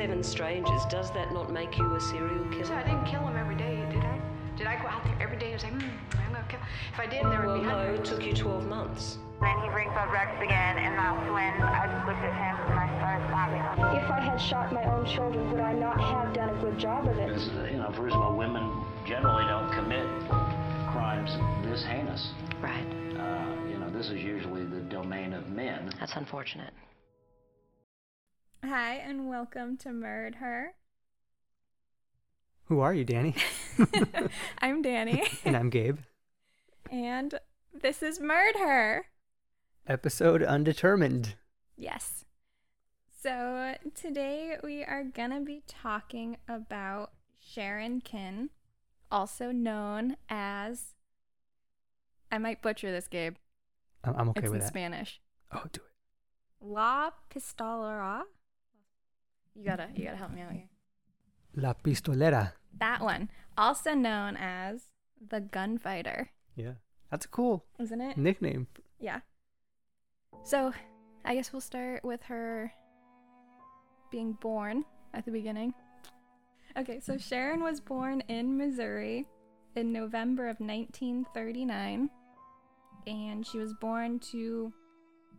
seven strangers, does that not make you a serial killer? So killer? I didn't kill him every day, did I? Did I go out there every day and say, hmm, I'm gonna kill? If I did, there would Well, be no, it took you 12 months. Then he brings up Rex again, and that's when I just looked at him and I started stabbing him. If I had shot my own children, would I not have done a good job of it? Because, you know, first of all, women generally don't commit crimes this heinous. Right. Uh, you know, this is usually the domain of men. That's unfortunate. Hi, and welcome to Murd Her. Who are you, Danny? I'm Danny, and I'm Gabe. and this is Murd Her. Episode Undetermined. Yes. So today we are gonna be talking about Sharon Kin, also known as. I might butcher this, Gabe. I'm, I'm okay it's with in that. Spanish. Oh, do it. La Pistolera. You gotta, you gotta help me out here. La Pistolera. That one, also known as the Gunfighter, Yeah. That's cool isn't it? nickname. Yeah. So, I guess we'll start with her being born at the beginning. Okay, so Sharon was born in Missouri in November of 1939, and she was born to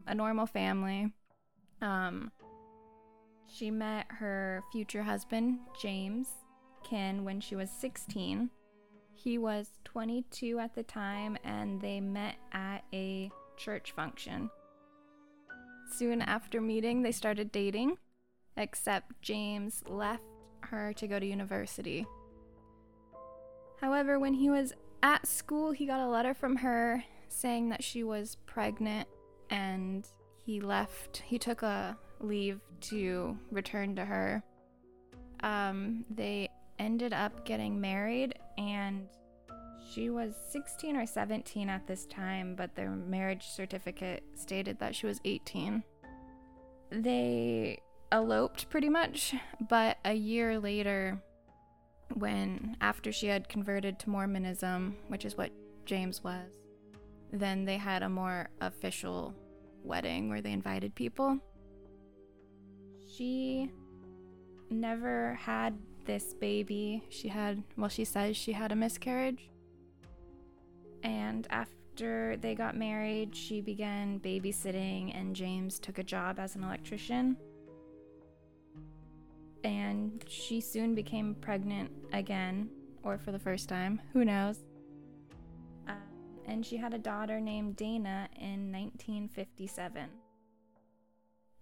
a normal family. Um, she met her future husband, James Kin, when she was 16. He was 22 at the time, and they met at a church function. Soon after meeting, they started dating, except James left her to go to university. However, when he was at school, he got a letter from her saying that she was pregnant, and he left. He took a leave to return to her. Um, they ended up getting married, and she was 16 or 17 at this time, but their marriage certificate stated that she was 18. They eloped pretty much, but a year later, when after she had converted to Mormonism, which is what James was, then they had a more official wedding where they invited people. She never had this baby. She had, well, she says she had a miscarriage. And after they got married, she began babysitting, and James took a job as an electrician. And she soon became pregnant again, or for the first time, who knows. Uh, and she had a daughter named Dana in 1957.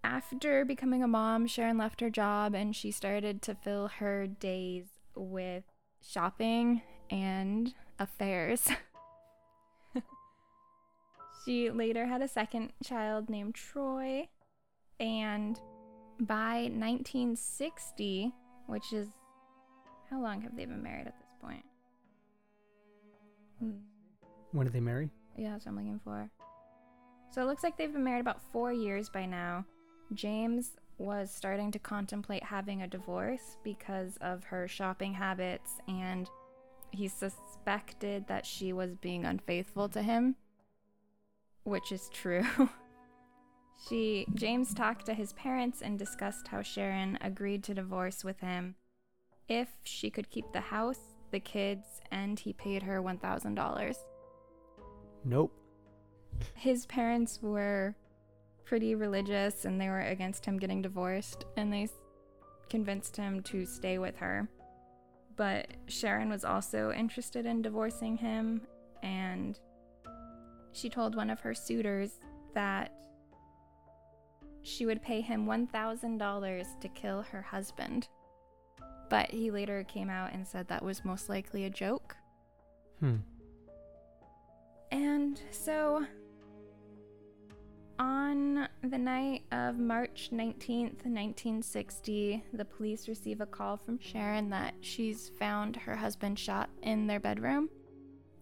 After becoming a mom, Sharon left her job and she started to fill her days with shopping and affairs. she later had a second child named Troy, and by 1960, which is how long have they been married at this point? Hmm. When did they marry? Yeah, that's what I'm looking for. So it looks like they've been married about four years by now. James was starting to contemplate having a divorce because of her shopping habits, and he suspected that she was being unfaithful to him, which is true. she James talked to his parents and discussed how Sharon agreed to divorce with him if she could keep the house, the kids, and he paid her $1,000 Nope. his parents were pretty religious and they were against him getting divorced and they convinced him to stay with her. But Sharon was also interested in divorcing him and she told one of her suitors that she would pay him $1,000 to kill her husband. But he later came out and said that was most likely a joke. Hmm. And so, on the night of March 19th, 1960, the police receive a call from Sharon that she's found her husband shot in their bedroom.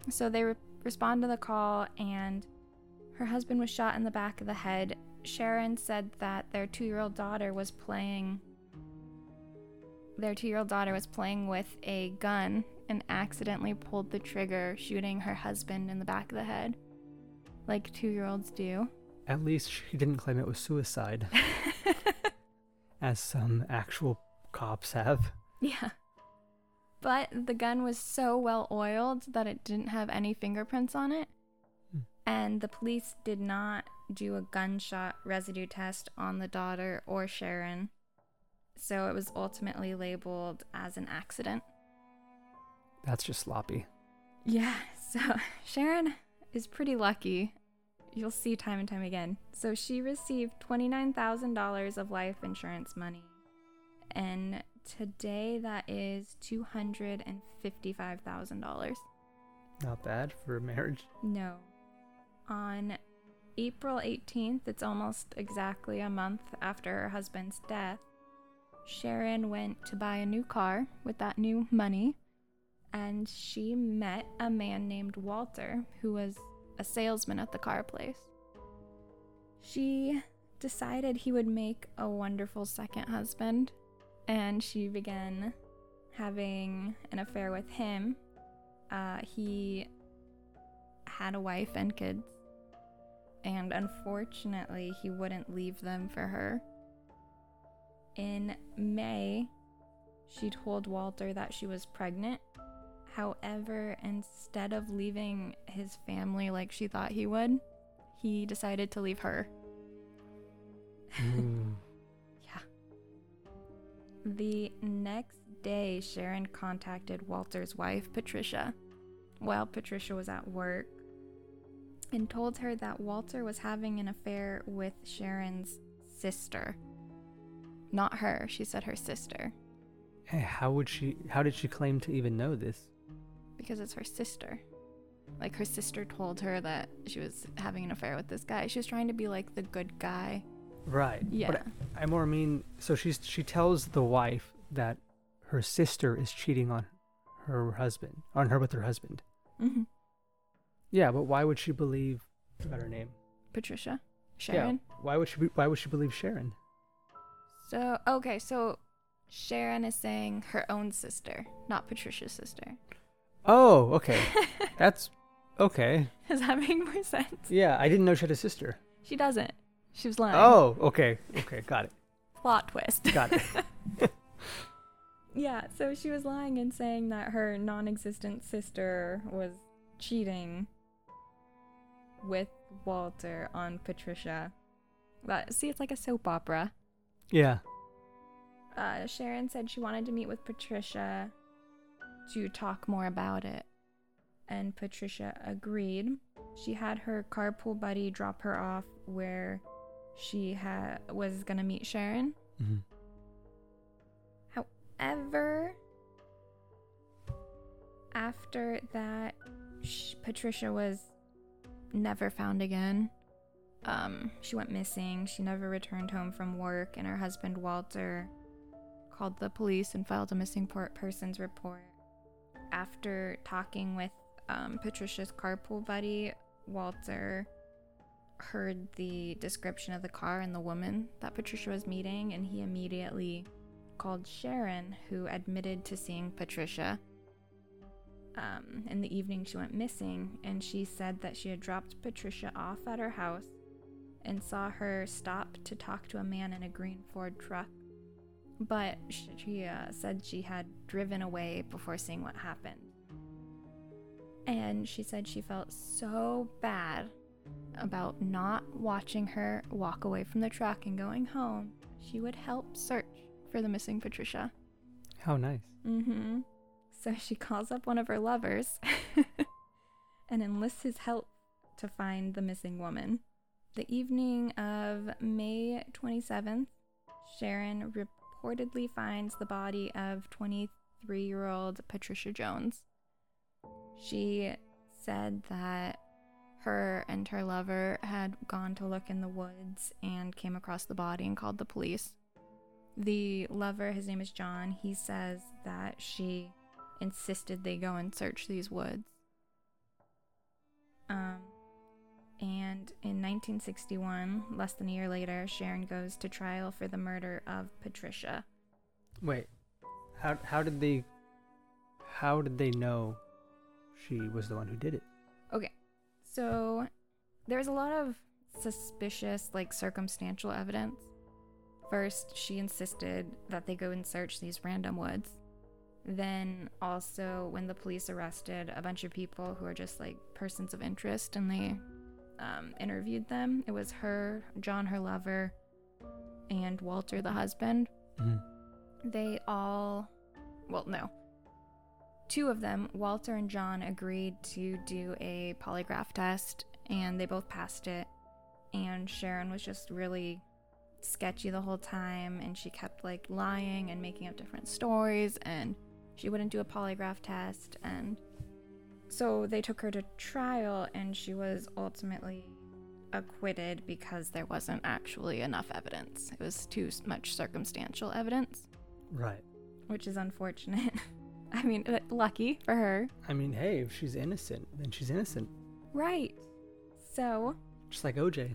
So they re- respond to the call, and her husband was shot in the back of the head. Sharon said that their two year old daughter was playing. Their two year old daughter was playing with a gun and accidentally pulled the trigger, shooting her husband in the back of the head, like two year olds do. At least she didn't claim it was suicide, as some actual cops have. Yeah. But the gun was so well oiled that it didn't have any fingerprints on it. Hmm. And the police did not do a gunshot residue test on the daughter or Sharon. So it was ultimately labeled as an accident. That's just sloppy. Yeah, so Sharon is pretty lucky. You'll see time and time again. So she received $29,000 of life insurance money. And today that is $255,000. Not bad for a marriage. No. On April 18th, it's almost exactly a month after her husband's death, Sharon went to buy a new car with that new money and she met a man named Walter who was a salesman at the car place. She decided he would make a wonderful second husband and she began having an affair with him. Uh, he had a wife and kids, and unfortunately, he wouldn't leave them for her. In May, she told Walter that she was pregnant. However, instead of leaving his family like she thought he would, he decided to leave her. Mm. Yeah. The next day, Sharon contacted Walter's wife, Patricia, while Patricia was at work and told her that Walter was having an affair with Sharon's sister. Not her, she said her sister, Hey, how would she? How did she claim to even know this? Because it's her sister. Like her sister told her that she was having an affair with this guy. She was trying to be like the good guy. Right. Yeah. But I, I more mean, so she's she tells the wife that her sister is cheating on her husband, on her with her husband. hmm Yeah, but why would she believe? Forgot her name. Patricia. Sharon. Yeah. Why would she? Be, why would she believe Sharon? So, okay, so Sharon is saying her own sister, not Patricia's sister. Oh, okay. That's okay. Does that make more sense? Yeah, I didn't know she had a sister. She doesn't. She was lying. Oh, okay. Okay, got it. Plot twist. Got it. yeah, so she was lying and saying that her non existent sister was cheating with Walter on Patricia. But see, it's like a soap opera. Yeah. uh, Sharon said she wanted to meet with Patricia to talk more about it. And Patricia agreed. She had her carpool buddy drop her off where she ha- was going to meet Sharon. hmm However, after that, sh- Patricia was never found again. Um, she went missing. She never returned home from work, and her husband Walter called the police and filed a missing per- persons report. After talking with um, Patricia's carpool buddy, Walter heard the description of the car and the woman that Patricia was meeting, and he immediately called Sharon, who admitted to seeing Patricia. Um, in the evening, she went missing, and she said that she had dropped Patricia off at her house and saw her stop to talk to a man in a green Ford truck. But she uh, said she had driven away before seeing what happened. And she said she felt so bad about not watching her walk away from the truck and going home. She would help search for the missing Patricia. How nice. Mm-hmm. So she calls up one of her lovers and enlists his help to find the missing woman. The evening of May 27th, Sharon reportedly finds the body of 23 year old Patricia Jones. She said that her and her lover had gone to look in the woods and came across the body and called the police. The lover, his name is John, he says that she insisted they go and search these woods. Um, and in 1961, less than a year later, Sharon goes to trial for the murder of Patricia. Wait. How how did they how did they know she was the one who did it? Okay, so there's a lot of suspicious, like circumstantial evidence. first she insisted that they go and search these random woods. Then also when the police arrested a bunch of people who are just like persons of interest and they um, interviewed them, it was her, John, her lover, and Walter, the husband. Mhm. They all, well, no. Two of them, Walter and John, agreed to do a polygraph test and they both passed it. And Sharon was just really sketchy the whole time and she kept like lying and making up different stories and she wouldn't do a polygraph test and so they took her to trial and she was ultimately acquitted because there wasn't actually enough evidence. It was too much circumstantial evidence, Right. which is unfortunate. I mean, uh, lucky for her. I mean, hey, if she's innocent, then she's innocent. Right. So, Just like OJ.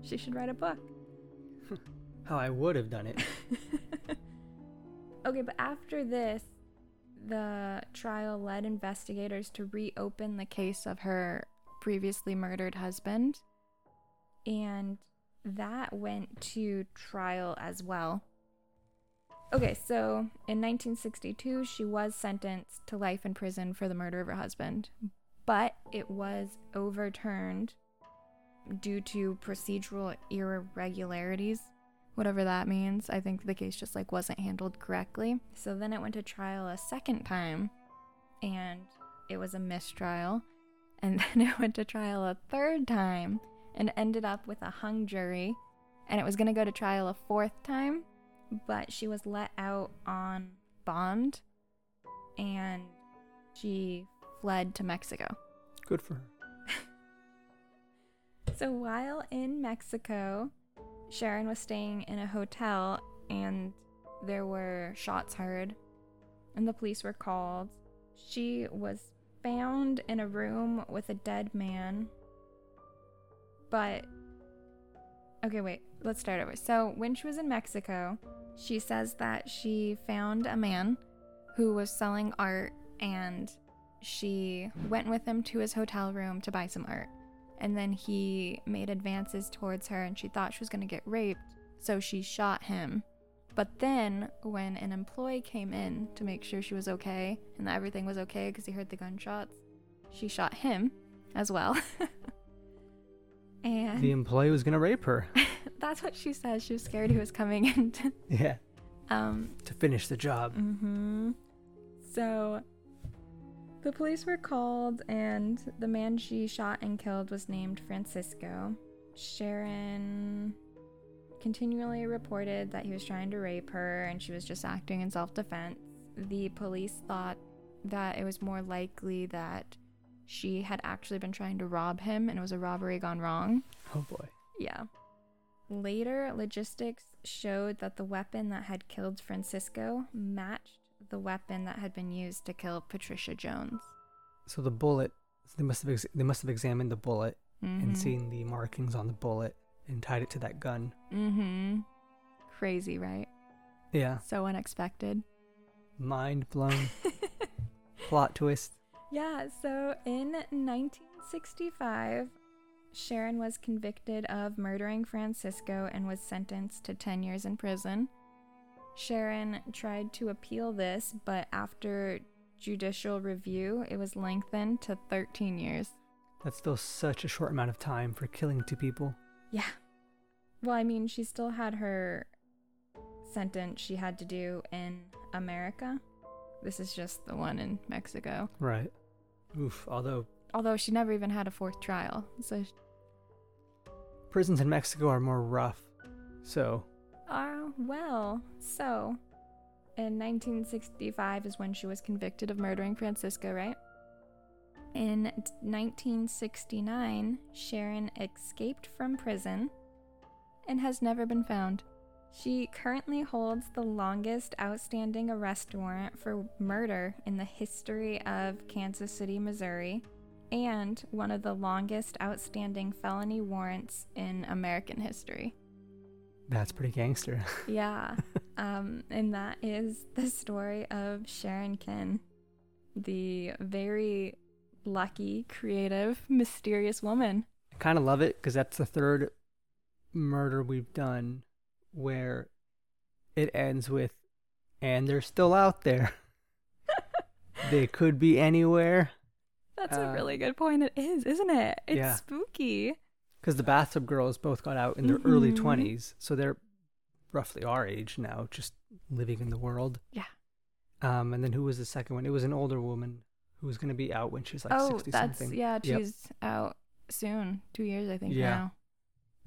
she should write a book. How I would have done it. Okay, but after this, the trial led investigators to reopen the case of her previously murdered husband. And that went to trial as well. Okay, so in 1962, she was sentenced to life in prison for the murder of her husband, but it was overturned due to procedural irregularities whatever that means. I think the case just like wasn't handled correctly. So then it went to trial a second time and it was a mistrial. And then it went to trial a third time and ended up with a hung jury. And it was going to go to trial a fourth time, but she was let out on bond and she fled to Mexico. Good for her. So while in Mexico, Sharon was staying in a hotel and there were shots heard and the police were called. She was found in a room with a dead man. But okay, wait, let's start over. So, when she was in Mexico, she says that she found a man who was selling art and she went with him to his hotel room to buy some art and then he made advances towards her and she thought she was going to get raped so she shot him but then when an employee came in to make sure she was okay and that everything was okay because he heard the gunshots she shot him as well and The employee was gonna rape her. that's what she says she was scared he was coming in to, Yeah. um To finish the job. Mm-hmm. So the police were called, and the man she shot and killed was named Francisco. Sharon continually reported that he was trying to rape her and she was just acting in self defense. The police thought that it was more likely that she had actually been trying to rob him and it was a robbery gone wrong. Oh boy. Yeah. Later, ballistics showed that the weapon that had killed Francisco matched the weapon that had been used to kill Patricia Jones. So the bullet. They must have ex- they must have examined the bullet Mm-hmm. and seen the markings on the bullet and tied it to that gun. Mm-hmm. Crazy, right? Yeah. So unexpected. Mind blown. Plot twist. Yeah, so in 1965, Sharon was convicted of murdering Francisco and was sentenced to 10 years in prison. Sharon tried to appeal this, but after judicial review, it was lengthened to 13 years. That's still such a short amount of time for killing two people. Yeah. Well, I mean, she still had her sentence she had to do in America. This is just the one in Mexico. Right. Oof. Although Although she never even had a fourth trial. So, prisons in Mexico are more rough. So uh, well, so in 1965 is when she was convicted of murdering Francisco, right? In 1969, Sharon escaped from prison and has never been found. She currently holds the longest outstanding arrest warrant for murder in the history of Kansas City, Missouri, and one of the longest outstanding felony warrants in American history. That's pretty gangster. Yeah. um, and that is the story of Sharon Kin, the very lucky, creative, mysterious woman. I kind of love it because that's the third murder we've done where it ends with, and they're still out there. they could be anywhere. That's Uh, a really good point. It is, isn't it? It's yeah. spooky. Because the bathtub girls both got out in their early Mhm. 20s. So they're roughly our age now, just living in the world. Yeah. Um, and then who was the second one? It was an older woman who was going to be out when she's like oh, 60 that's something. yeah. Yep. She's out soon. Two years, I think. Yeah. Now.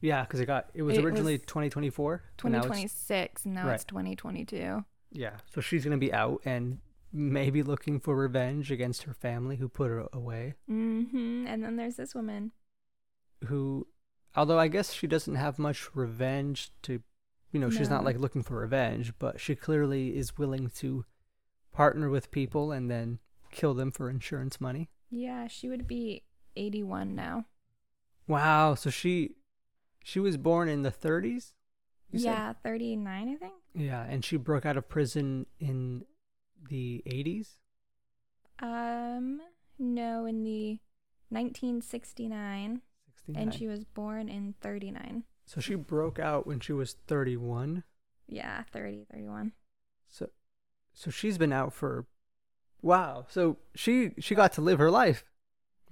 Yeah, because it got, it was It originally was 2024. and now it's- 2026, and now Right. it's 2022. Yeah. So she's going to be out and maybe looking for revenge against her family who put her away. Mm-hmm. And then there's this woman. Who, although I guess she doesn't have much revenge to, you know, she's not like looking for revenge, but she clearly is willing to partner with people and then kill them for insurance money. Yeah, she would be 81 now. Wow. So she, she was born in the 30s? you said? yeah, 39, I think. Yeah. And she broke out of prison in the 80s? Um, no, in the 1969, 69. and she was born in 39. so she broke out when she was 31. Yeah, 30, 31. So, so she's been out for, wow. So she she got to live her life,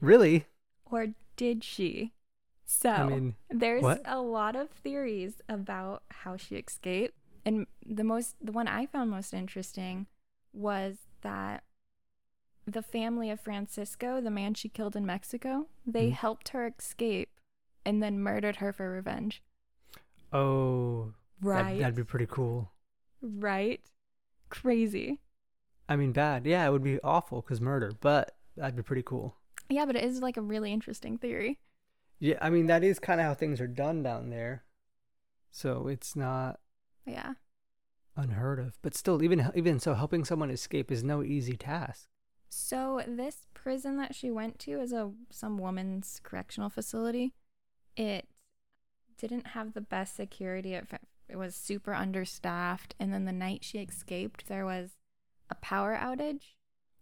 really. Or did she? So, I mean, there's what? a lot of theories about how she escaped. And the most the one I found most interesting was that the family of Francisco, the man she killed in Mexico, they Mhm. helped her escape and then murdered her for revenge. Oh, Right. that'd be pretty cool. right? Crazy. I mean, bad. Yeah, it would be awful because murder, but that'd be pretty cool. Yeah, but it is like a really interesting theory. Yeah, I mean that is kind of how things are done down there, so it's not Yeah. unheard of. But still, even even so, helping someone escape is no easy task. So this prison that she went to is a some woman's correctional facility. It didn't have the best security. It, it was super understaffed, and then the night she escaped, there was a power outage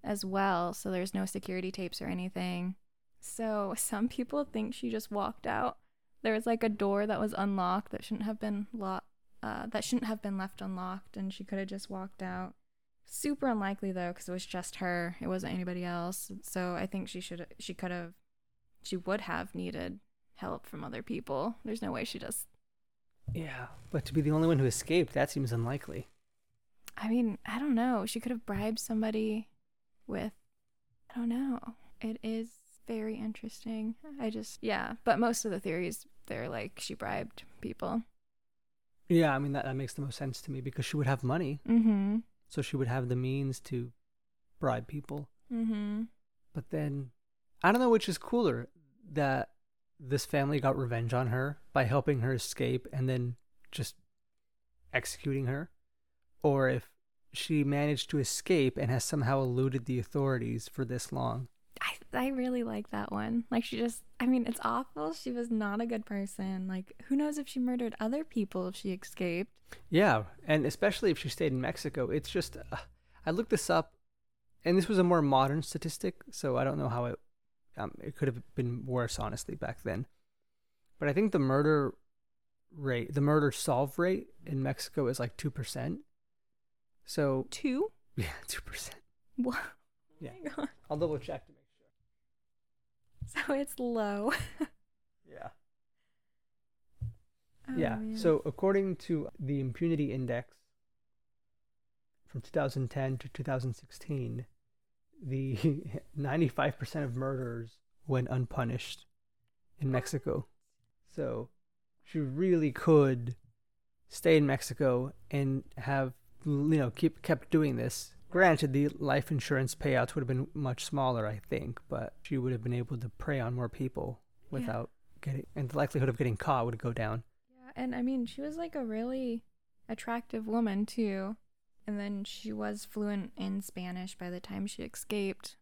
as well. So there's no security tapes or anything. So some people think she just walked out. There was like a door that was unlocked that shouldn't have been locked. Uh, that shouldn't have been left unlocked, and she could have just walked out. Super unlikely though, because it was just her. It wasn't anybody else. So I think she should. She could have. She would have needed help from other people. There's no way she just. Yeah, but to be the only one who escaped, that seems unlikely. I mean, I don't know. She could have bribed somebody with. I don't know. It is very interesting. I just yeah, but most of the theories they're like she bribed people. Yeah, I mean that that makes the most sense to me because she would have money, Mm-hmm. So she would have the means to bribe people. Mm-hmm. But then, I don't know which is cooler that this family got revenge on her by helping her escape and then just executing her, or if she managed to escape and has somehow eluded the authorities for this long. I I really like that one. Like she just I mean, it's awful. She was not a good person. Like who knows if she murdered other people if she escaped. Yeah, and especially if she stayed in Mexico, it's just uh, I looked this up, and this was a more modern statistic, so I don't know how it um, it could have been worse honestly back then. But I think the murder rate, the murder solve rate in Mexico is like two percent. So 2? yeah, two percent. What? Yeah. Oh. I'll double check to make sure. So it's low. Yeah. Oh, yeah. man. So according to the impunity index from 2010 to 2016, the 95% of murders went unpunished in Mexico. So she really could stay in Mexico and have you know keep kept doing this. Granted, the life insurance payouts would have been much smaller, I think, but she would have been able to prey on more people Yeah. without getting, and the likelihood of getting caught would go down. Yeah, and I mean, she was like a really attractive woman too. And then she was fluent in Spanish by the time she escaped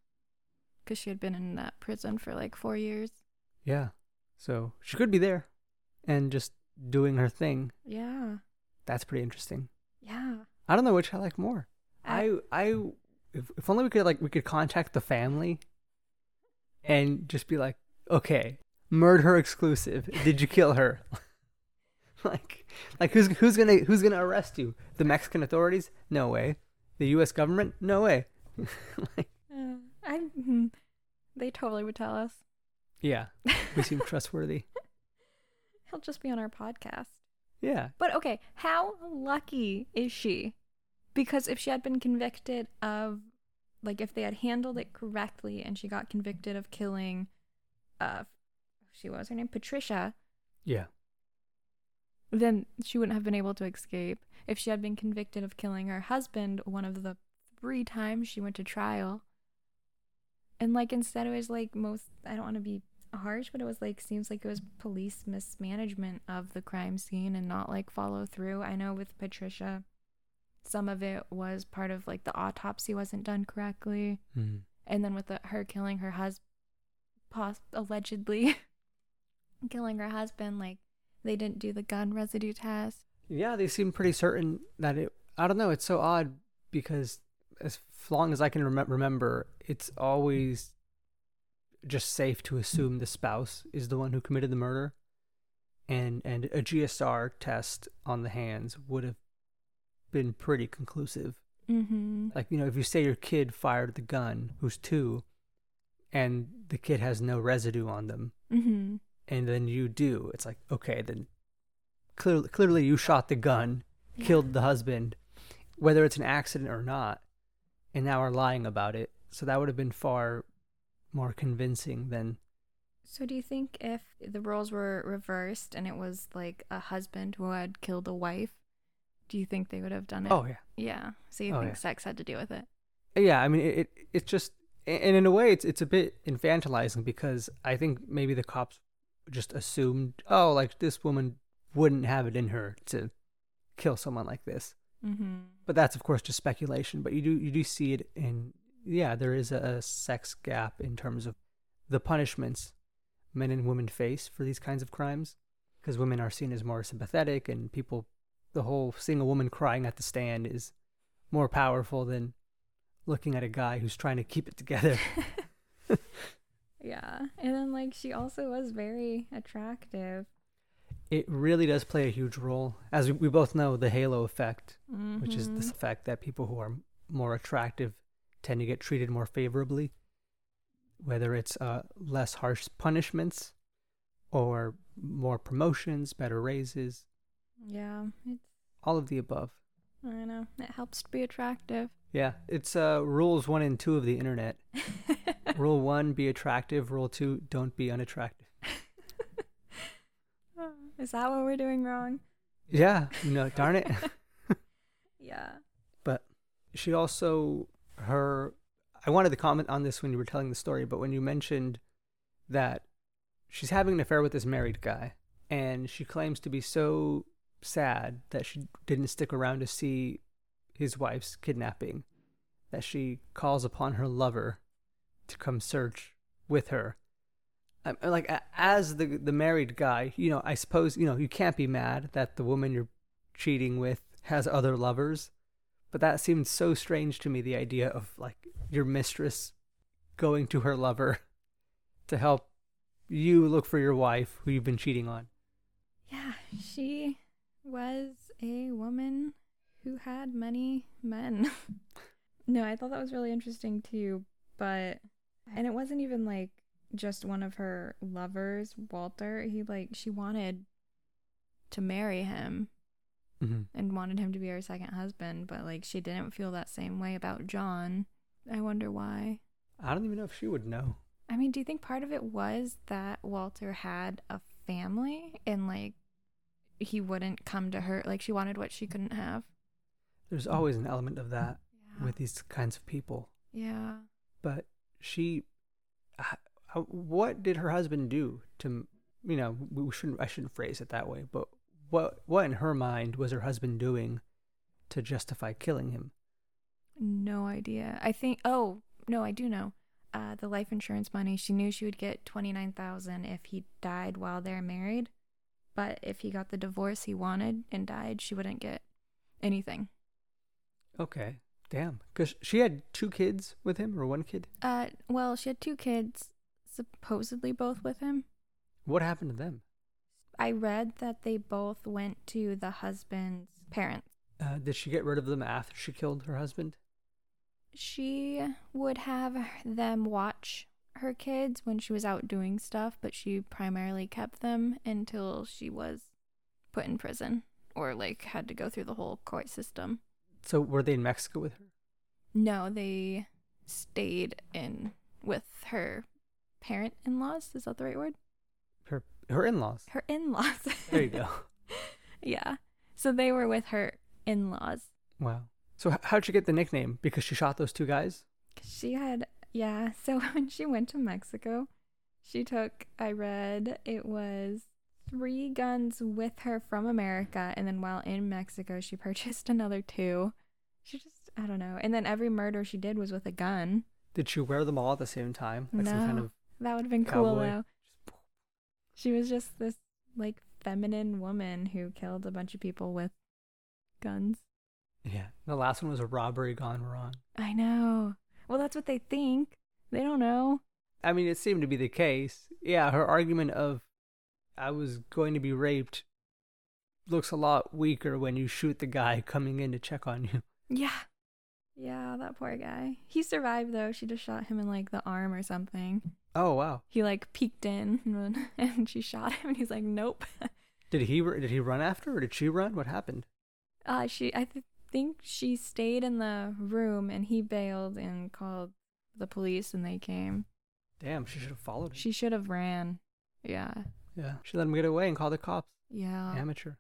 because she had been in that prison for like 4 years. Yeah. So she could be there and just doing her thing. Yeah. That's pretty interesting. Yeah. I don't know which I like more. I- I if, if only we could like we could contact the family and just be like, "Okay, murder her exclusive. Did you kill her?" like like who's who's gonna who's gonna arrest you? The Mexican authorities? No way. The U.S. government? No way. like, Uh, I. mhm. They totally would tell us. yeah, we seem trustworthy. He'll just be on our podcast. Yeah, But okay, how lucky is she? Because if she had been convicted of, like, if they had handled it correctly and she got convicted of killing, uh, she what was her name Patricia, yeah, then she wouldn't have been able to escape. If she had been convicted of killing her husband one of the three times she went to trial, and like instead it was like most, I don't want to be harsh, but it was like seems like it was police mismanagement of the crime scene and not like follow through. I know with Patricia, some of it was part of like the autopsy wasn't done correctly, Mhm. and then with the, her killing her husband, allegedly killing her husband, like they didn't do the gun residue test. yeah. They seem pretty certain that it. I don't know. It's so odd because as long as I can rem- remember, it's always just safe to assume the spouse is the one who committed the murder, and and a GSR test on the hands would have been pretty conclusive. Mm-hmm. Like you know, if you say your kid fired the gun, who's two, and the kid has no residue on them, Mm-hmm. and then you do, it's like okay, then clearly clearly you shot the gun, killed the husband, whether it's an accident or not, and now are lying about it. So that would have been far more convincing than So do you think if the roles were reversed and it was like a husband who had killed a wife, do you think they would have done it? oh yeah. yeah. So you Oh, think yeah. sex had to do with it? Yeah, I mean, it, it it's just, and in a way, it's it's a bit infantilizing because I think maybe the cops just assumed, oh, like this woman wouldn't have it in her to kill someone like this. Mm-hmm. But that's of course just speculation. But you do you do see it in, yeah, there is a, a sex gap in terms of the punishments men and women face for these kinds of crimes, because women are seen as more sympathetic, and people, the whole seeing a woman crying at the stand is more powerful than looking at a guy who's trying to keep it together. Yeah. And then like she also was very attractive. it really does play a huge role, as we, we both know, the halo effect, which is this effect that people who are more attractive tend to get treated more favorably, whether it's uh, less harsh punishments or more promotions, better raises, Yeah. It's all of the above. I know. It helps to be attractive. Yeah, it's uh, rules one and two of the internet. Rule one, be attractive. Rule two, don't be unattractive. Is that what we're doing wrong? Yeah, no, darn it. Yeah. but she also her I wanted to comment on this when you were telling the story, but when you mentioned that she's having an affair with this married guy and she claims to be so sad that she didn't stick around to see his wife's kidnapping that she calls upon her lover to come search with her. I'm, uh, like as the the married guy, you know, I suppose you know you can't be mad that the woman you're cheating with has other lovers, but that seemed so strange to me. The idea of like your mistress going to her lover to help you look for your wife who you've been cheating on. Yeah, she was a woman who had many men. no, I thought that was really interesting too, but and it wasn't even like just one of her lovers, Walter. He like she wanted to marry him Mm-hmm. and wanted him to be her second husband, but like she didn't feel that same way about John. I wonder why. I don't even know if she would know. I mean, do you think part of it was that Walter had a family and like he wouldn't come to her like she wanted what she couldn't have? There's always an element of that Yeah. with these kinds of people. yeah. But she, what did her husband do to, you know, we shouldn't, I shouldn't phrase it that way, but what, what in her mind was her husband doing to justify killing him? No idea. I think oh, no, I do know. Uh the life insurance money, she knew she would get 29,000 if he died while they're married, but if he got the divorce he wanted and died, she wouldn't get anything. Okay. Damn. Because she had two kids with him or one kid. Uh well, she had two kids supposedly both with him. What happened to them? I read that they both went to the husband's parents. Uh, did she get rid of them after she killed her husband? She would have them watch her kids when she was out doing stuff, but she primarily kept them until she was put in prison or like had to go through the whole court system. So were they in Mexico with her? No, they stayed in with her parent in laws. Is that the right word? Her her in-laws. Her in laws. There you go. yeah. So they were with her in laws. Wow. So how'd she get the nickname? Because she shot those two guys? She had, yeah. So when she went to Mexico, she took, I read, it was three guns with her from America. And then while in Mexico, she purchased another two. She just, I don't know. And then every murder she did was with a gun. Did she wear them all at the same time? Like some kind No. of That would have been cool, though. She was just this, like, feminine woman who killed a bunch of people with guns. Yeah. The last one was a robbery gone wrong. I know. Well, that's what they think. They don't know. I mean, it seemed to be the case. Yeah, her argument of I was going to be raped looks a lot weaker when you shoot the guy coming in to check on you. Yeah. Yeah, that poor guy. He survived though. She just shot him in like the arm or something. Oh wow. He like peeked in and, and she shot him and he's like, "Nope." Did he did he run after or did she run? What happened? Uh she I th- think she stayed in the room and he bailed and called the police and they came. Damn, she should have followed him. She should have ran. Yeah. yeah, she let him get away and call the cops. Yeah. Amateur.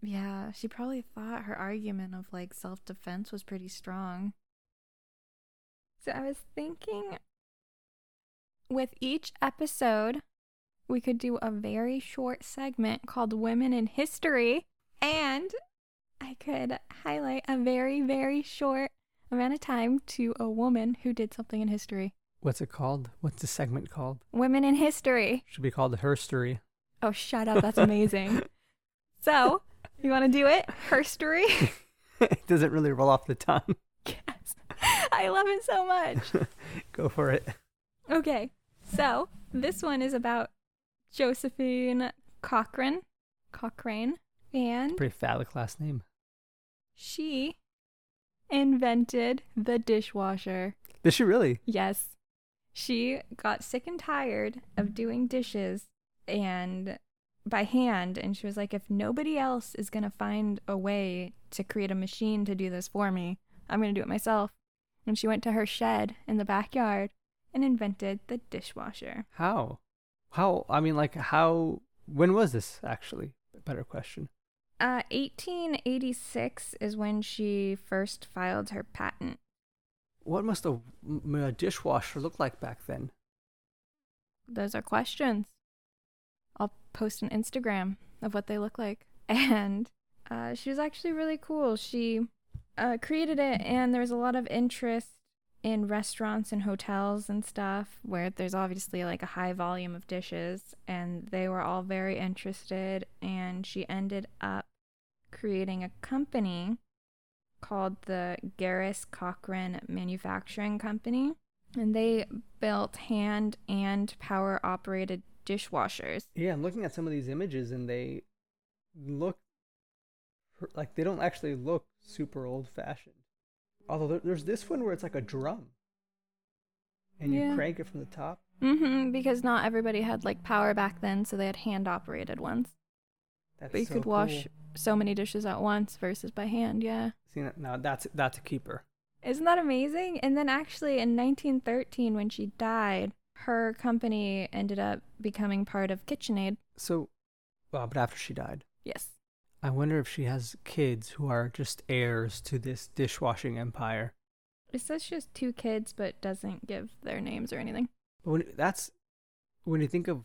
Yeah, she probably thought her argument of like self defense was pretty strong. So I was thinking with each episode, we could do a very short segment called Women in History, and I could highlight a very, very short amount of time to a woman who did something in history. What's it called? What's the segment called? Women in History. Should be called Herstory. Oh, shut up. That's amazing. so, you want to do it? Herstory? it doesn't really roll off the tongue. Yes. I love it so much. Go for it. Okay. So, this one is about Josephine Cochrane. Cochrane. And Pretty phallic last name. She invented the dishwasher. Did she really? Yes. She got sick and tired of doing dishes and by hand and she was like if nobody else is going to find a way to create a machine to do this for me, I'm going to do it myself. And she went to her shed in the backyard and invented the dishwasher. How? How? I mean, like, how? When was this actually? Better question. Uh 1886 is when she first filed her patent. What must a, a dishwasher look like back then? Those are questions. I'll post an Instagram of what they look like. And uh, she was actually really cool. She uh, created it, and there was a lot of interest in restaurants and hotels and stuff where there's obviously like a high volume of dishes, and they were all very interested. And she ended up creating a company called the Garis Cochrane Manufacturing Company. And they built hand and power operated dishwashers. Yeah, I'm looking at some of these images and they look like they don't actually look super old fashioned. Although there's this one where it's like a drum and Yeah. you crank it from the top. Mm-hmm, because not everybody had like power back then, so they had hand operated ones. That's But you so could wash cool. so many dishes at once versus by hand, yeah. See, now that's that's a keeper. Isn't that amazing? And then actually in 1913, when she died, her company ended up becoming part of KitchenAid. So, well, but after she died, Yes. I wonder if she has kids who are just heirs to this dishwashing empire. It says she has two kids, but doesn't give their names or anything. But when that's when you think of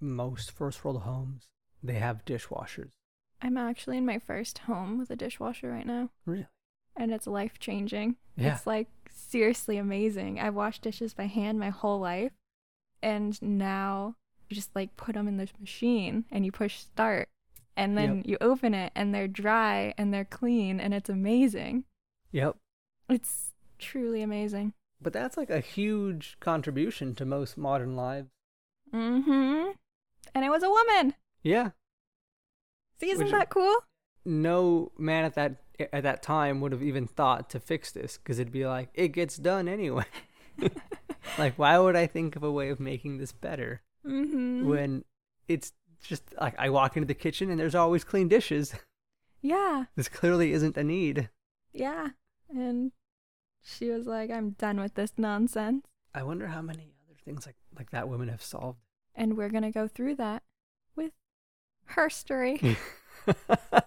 most first world homes, they have dishwashers. I'm actually in my first home with a dishwasher right now, Really? and it's life changing. Yeah. It's like seriously amazing. I've washed dishes by hand my whole life, and now you just like put them in the machine and you push start, and then Yep. you open it and they're dry and they're clean, and it's amazing. Yep. It's truly amazing. But that's like a huge contribution to most modern lives. Mm-hmm. And it was a woman. Yeah. See, isn't Which- that cool? No man at that at that time would have even thought to fix this because it'd be like it gets done anyway. like, why would I think of a way of making this better Mm-hmm. when it's just like I walk into the kitchen and there's always clean dishes. Yeah, This clearly isn't a need. yeah. And she was like, I'm done with this nonsense. I wonder how many other things like like that women have solved. And we're going to go through that with her story. oh,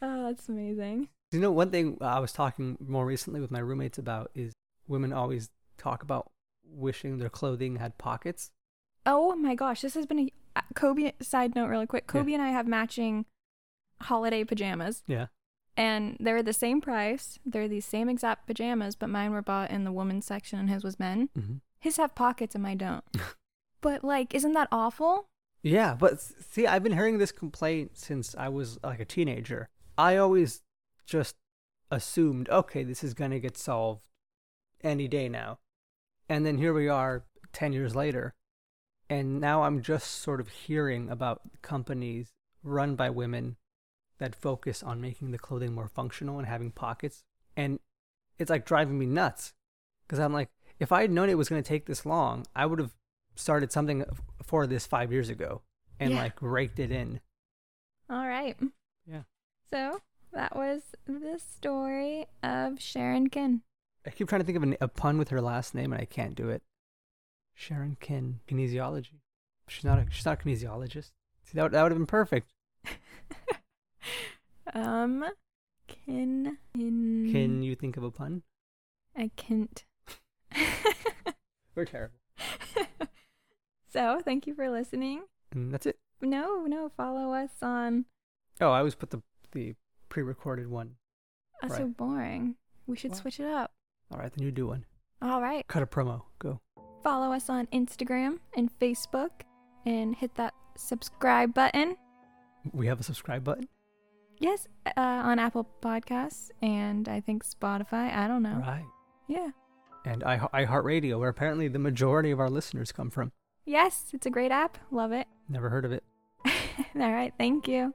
that's amazing. You know, one thing I was talking more recently with my roommates about is women always talk about wishing their clothing had pockets. Oh my gosh, this has been a Kobe side note really quick. Yeah. Kobe and I have matching holiday pajamas Yeah. and they're the same price. They're these same exact pajamas, but mine were bought in the women's section and his was men. Mm-hmm. His have pockets and mine don't. but like, isn't that awful? Yeah, but see, I've been hearing this complaint since I was like a teenager. I always just assumed, okay, this is gonna get solved any day now. And then here we are 10 years later. And now I'm just sort of hearing about companies run by women that focus on making the clothing more functional and having pockets. And it's like driving me nuts. Because I'm like, if I had known it was going to take this long, I would have started something for this five years ago and Yeah. like raked it in. All right. Yeah. So that was the story of Sharon Kin. I keep trying to think of an, a pun with her last name and I can't do it. Sharon Kin, kinesiology. She's not a she's not a kinesiologist. See that would, that would have been perfect. um, Kin. Kin. Can you think of a pun? I can't. We're terrible. so thank you for listening. And that's it. No, no, follow us on. Oh, I always put the the pre-recorded one. That's so boring. We should What? switch it up. All right, then you do one. All right. Cut a promo. Go. Follow us on Instagram and Facebook and hit that subscribe button. We have a subscribe button. Yes, uh, on Apple Podcasts and I think Spotify. I don't know. Right. Yeah. And i iHeartRadio, where apparently the majority of our listeners come from. Yes, it's a great app. Love it. Never heard of it. All right. Thank you.